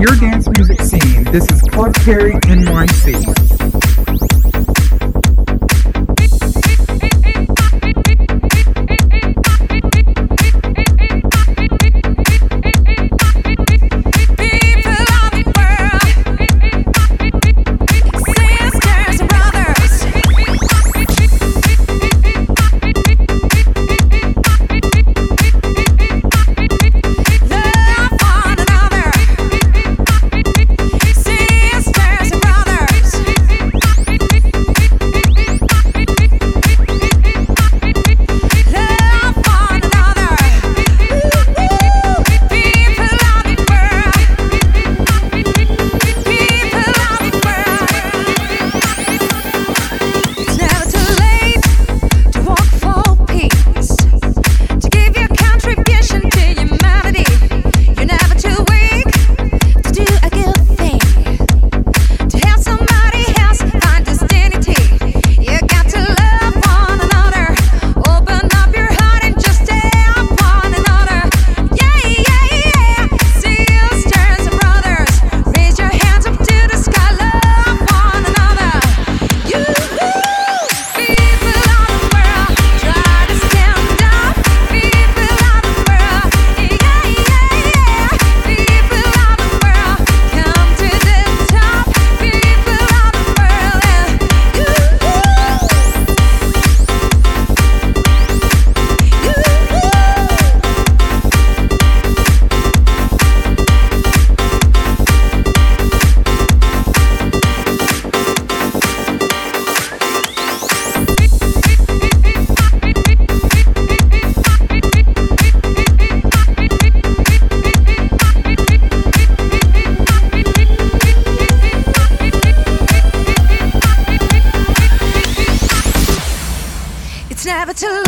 your dance music scene. This is Club Perry NYC. to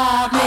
love.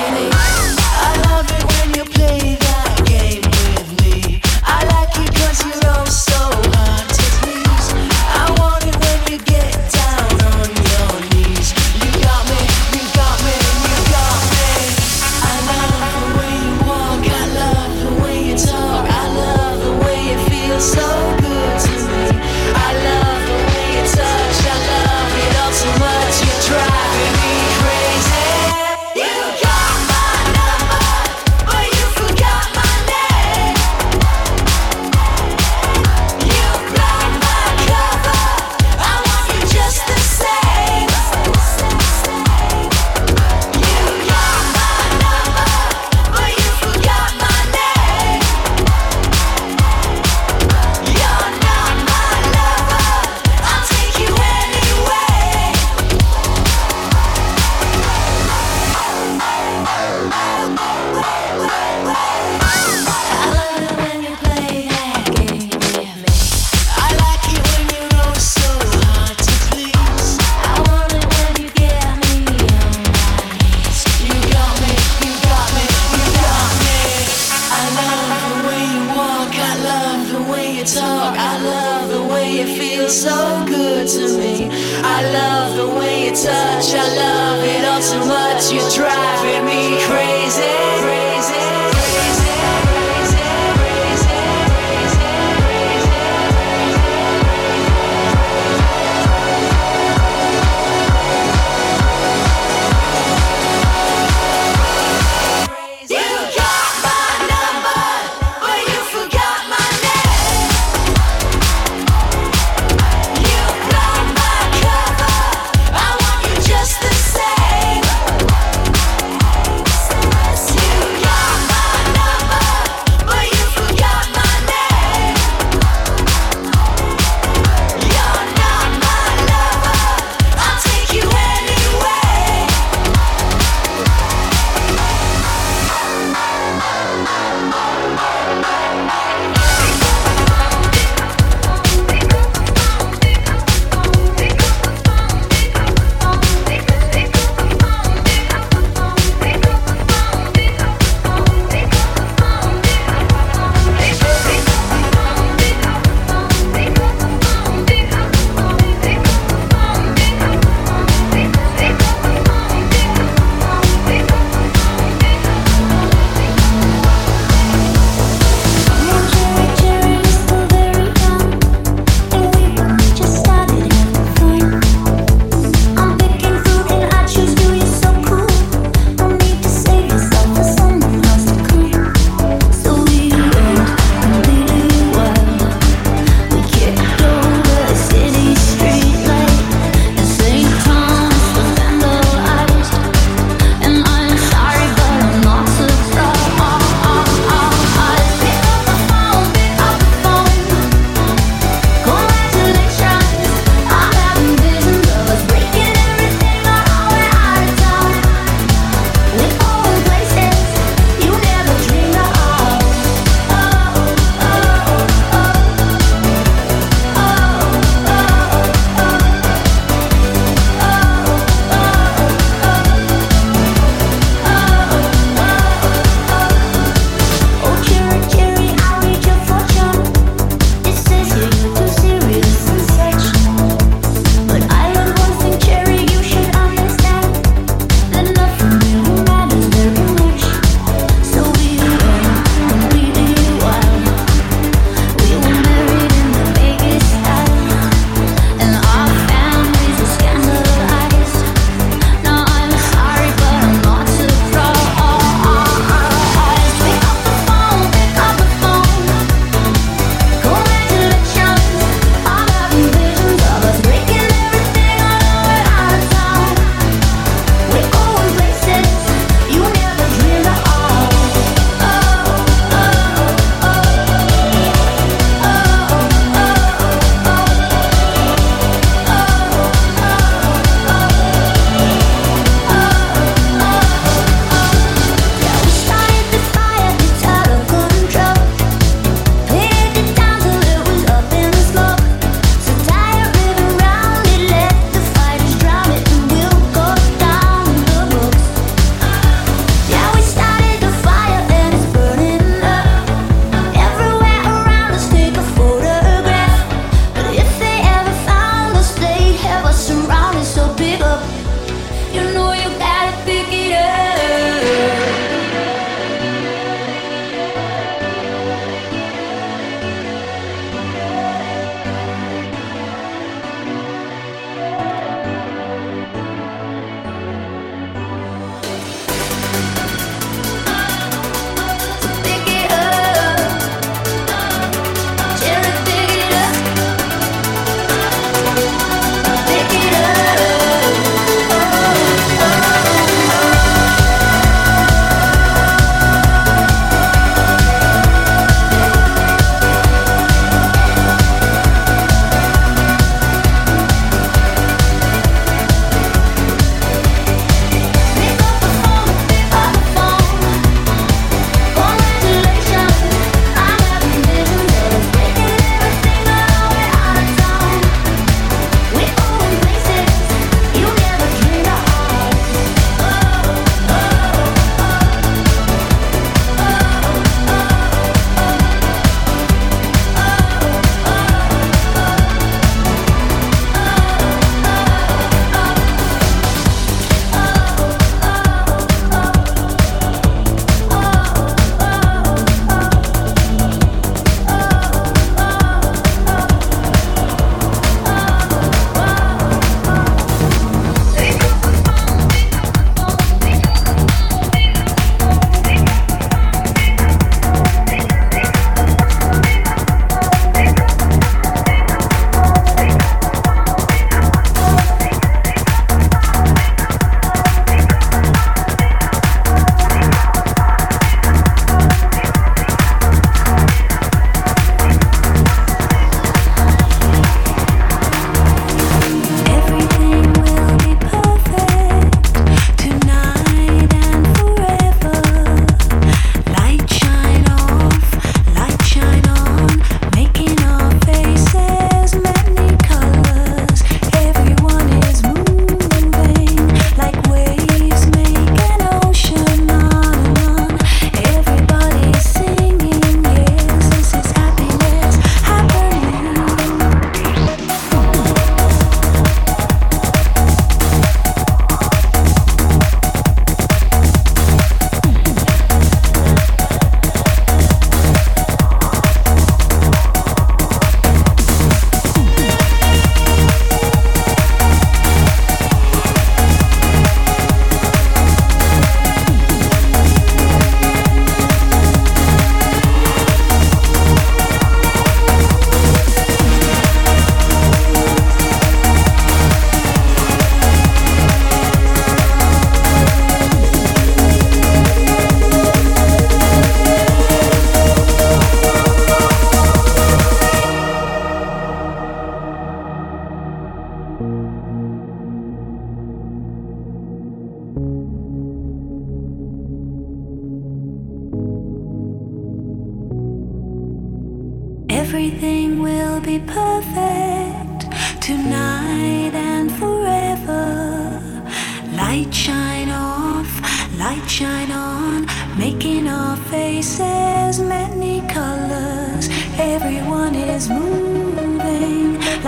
Light shine on, making our faces many colors. Everyone is moving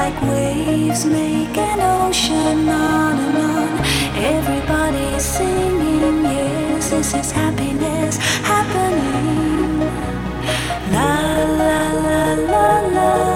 like waves make an ocean on and on. Everybody's singing, yes, this is happiness happening. La la la la la.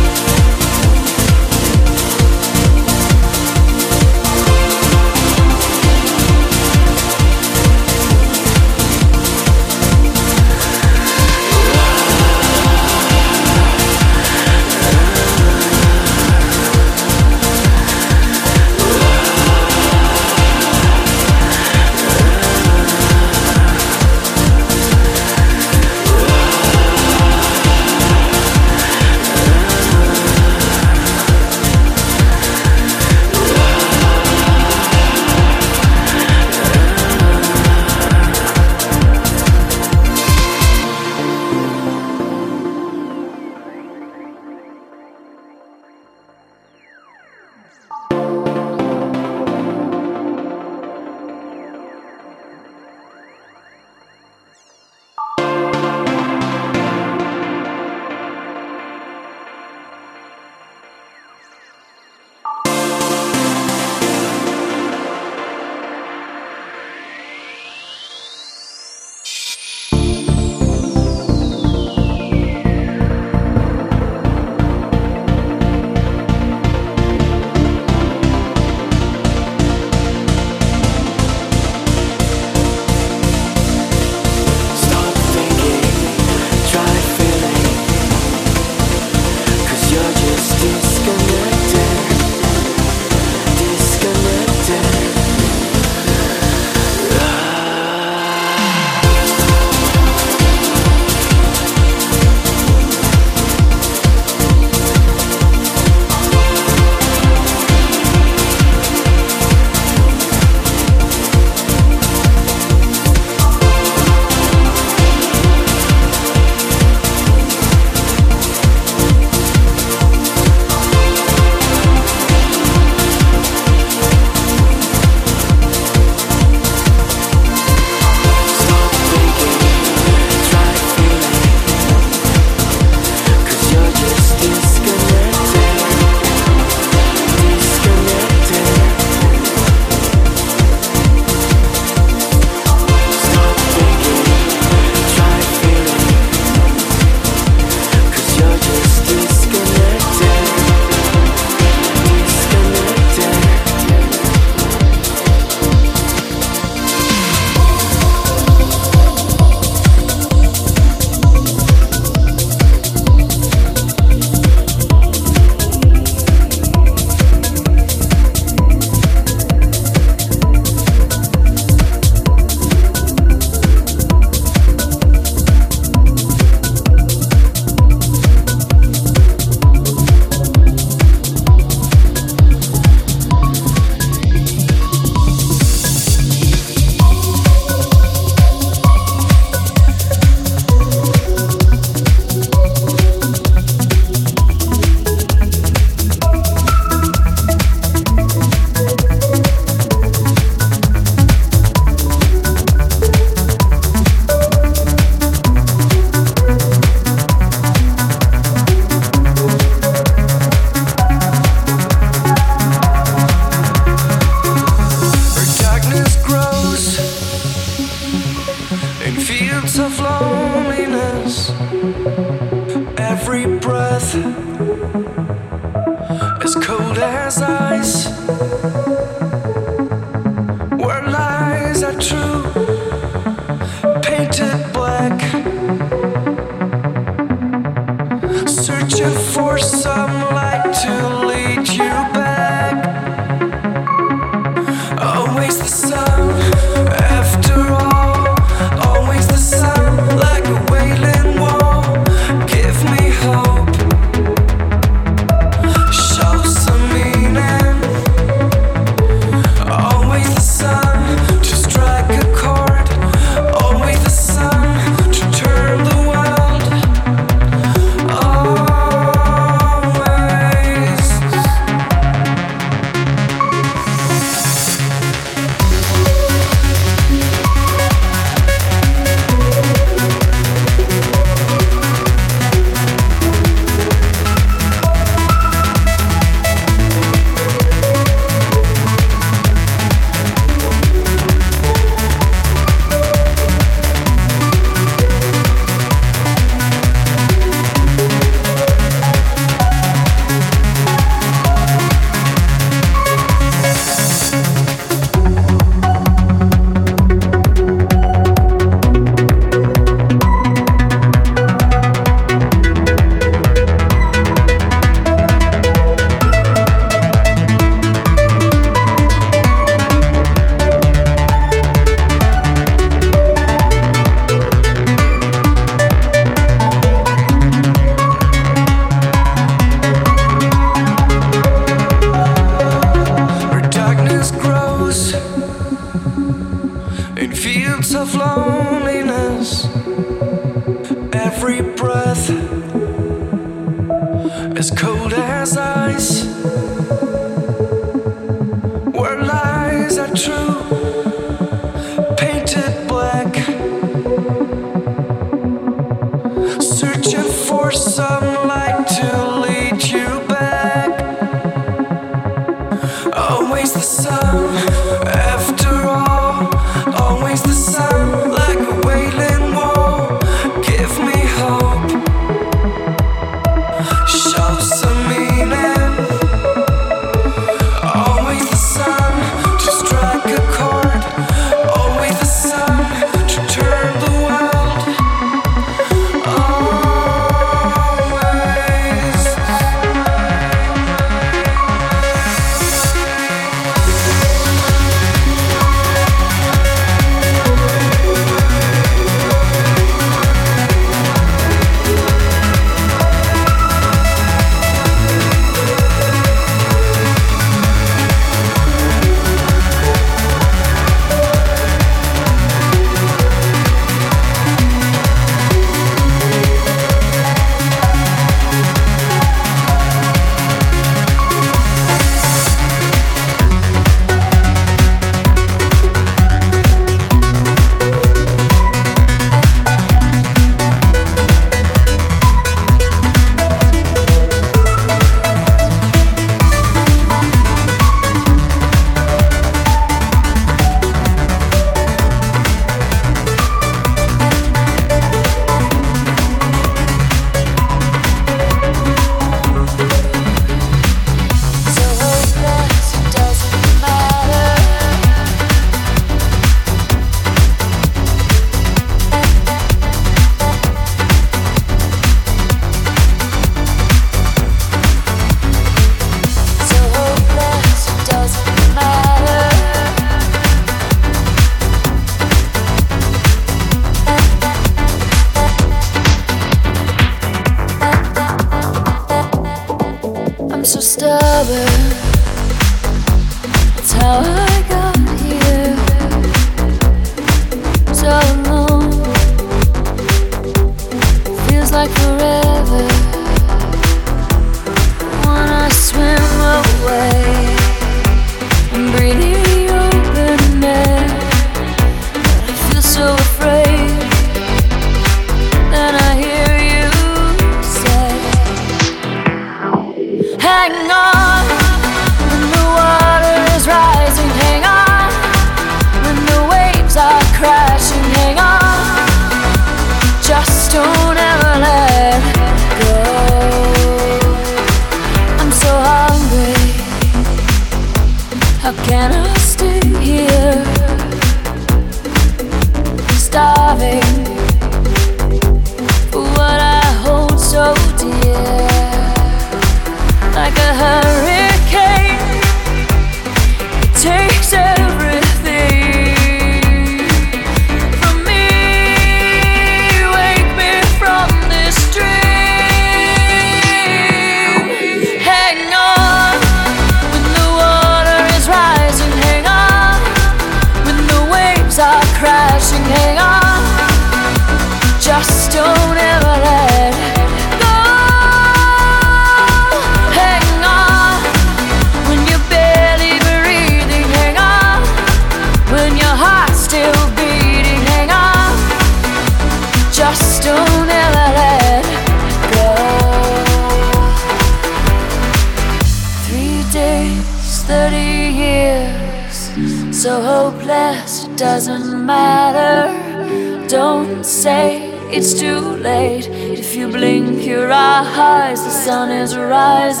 Don't say it's too late. If you blink your eyes, the sun is rising.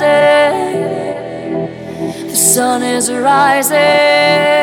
The sun is rising.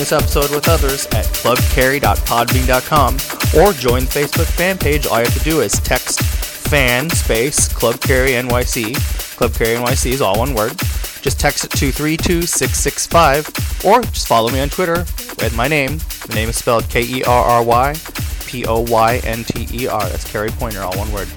This episode with others at clubcarry.podbean.com or join the Facebook fan page. All you have to do is text fan space Club Kerry NYC. Club Kerry NYC is all one word. Just text it to 32665 or just follow me on Twitter with my name. The name is spelled K E R R Y P O Y N T E R. That's Kerry Poynter, all one word.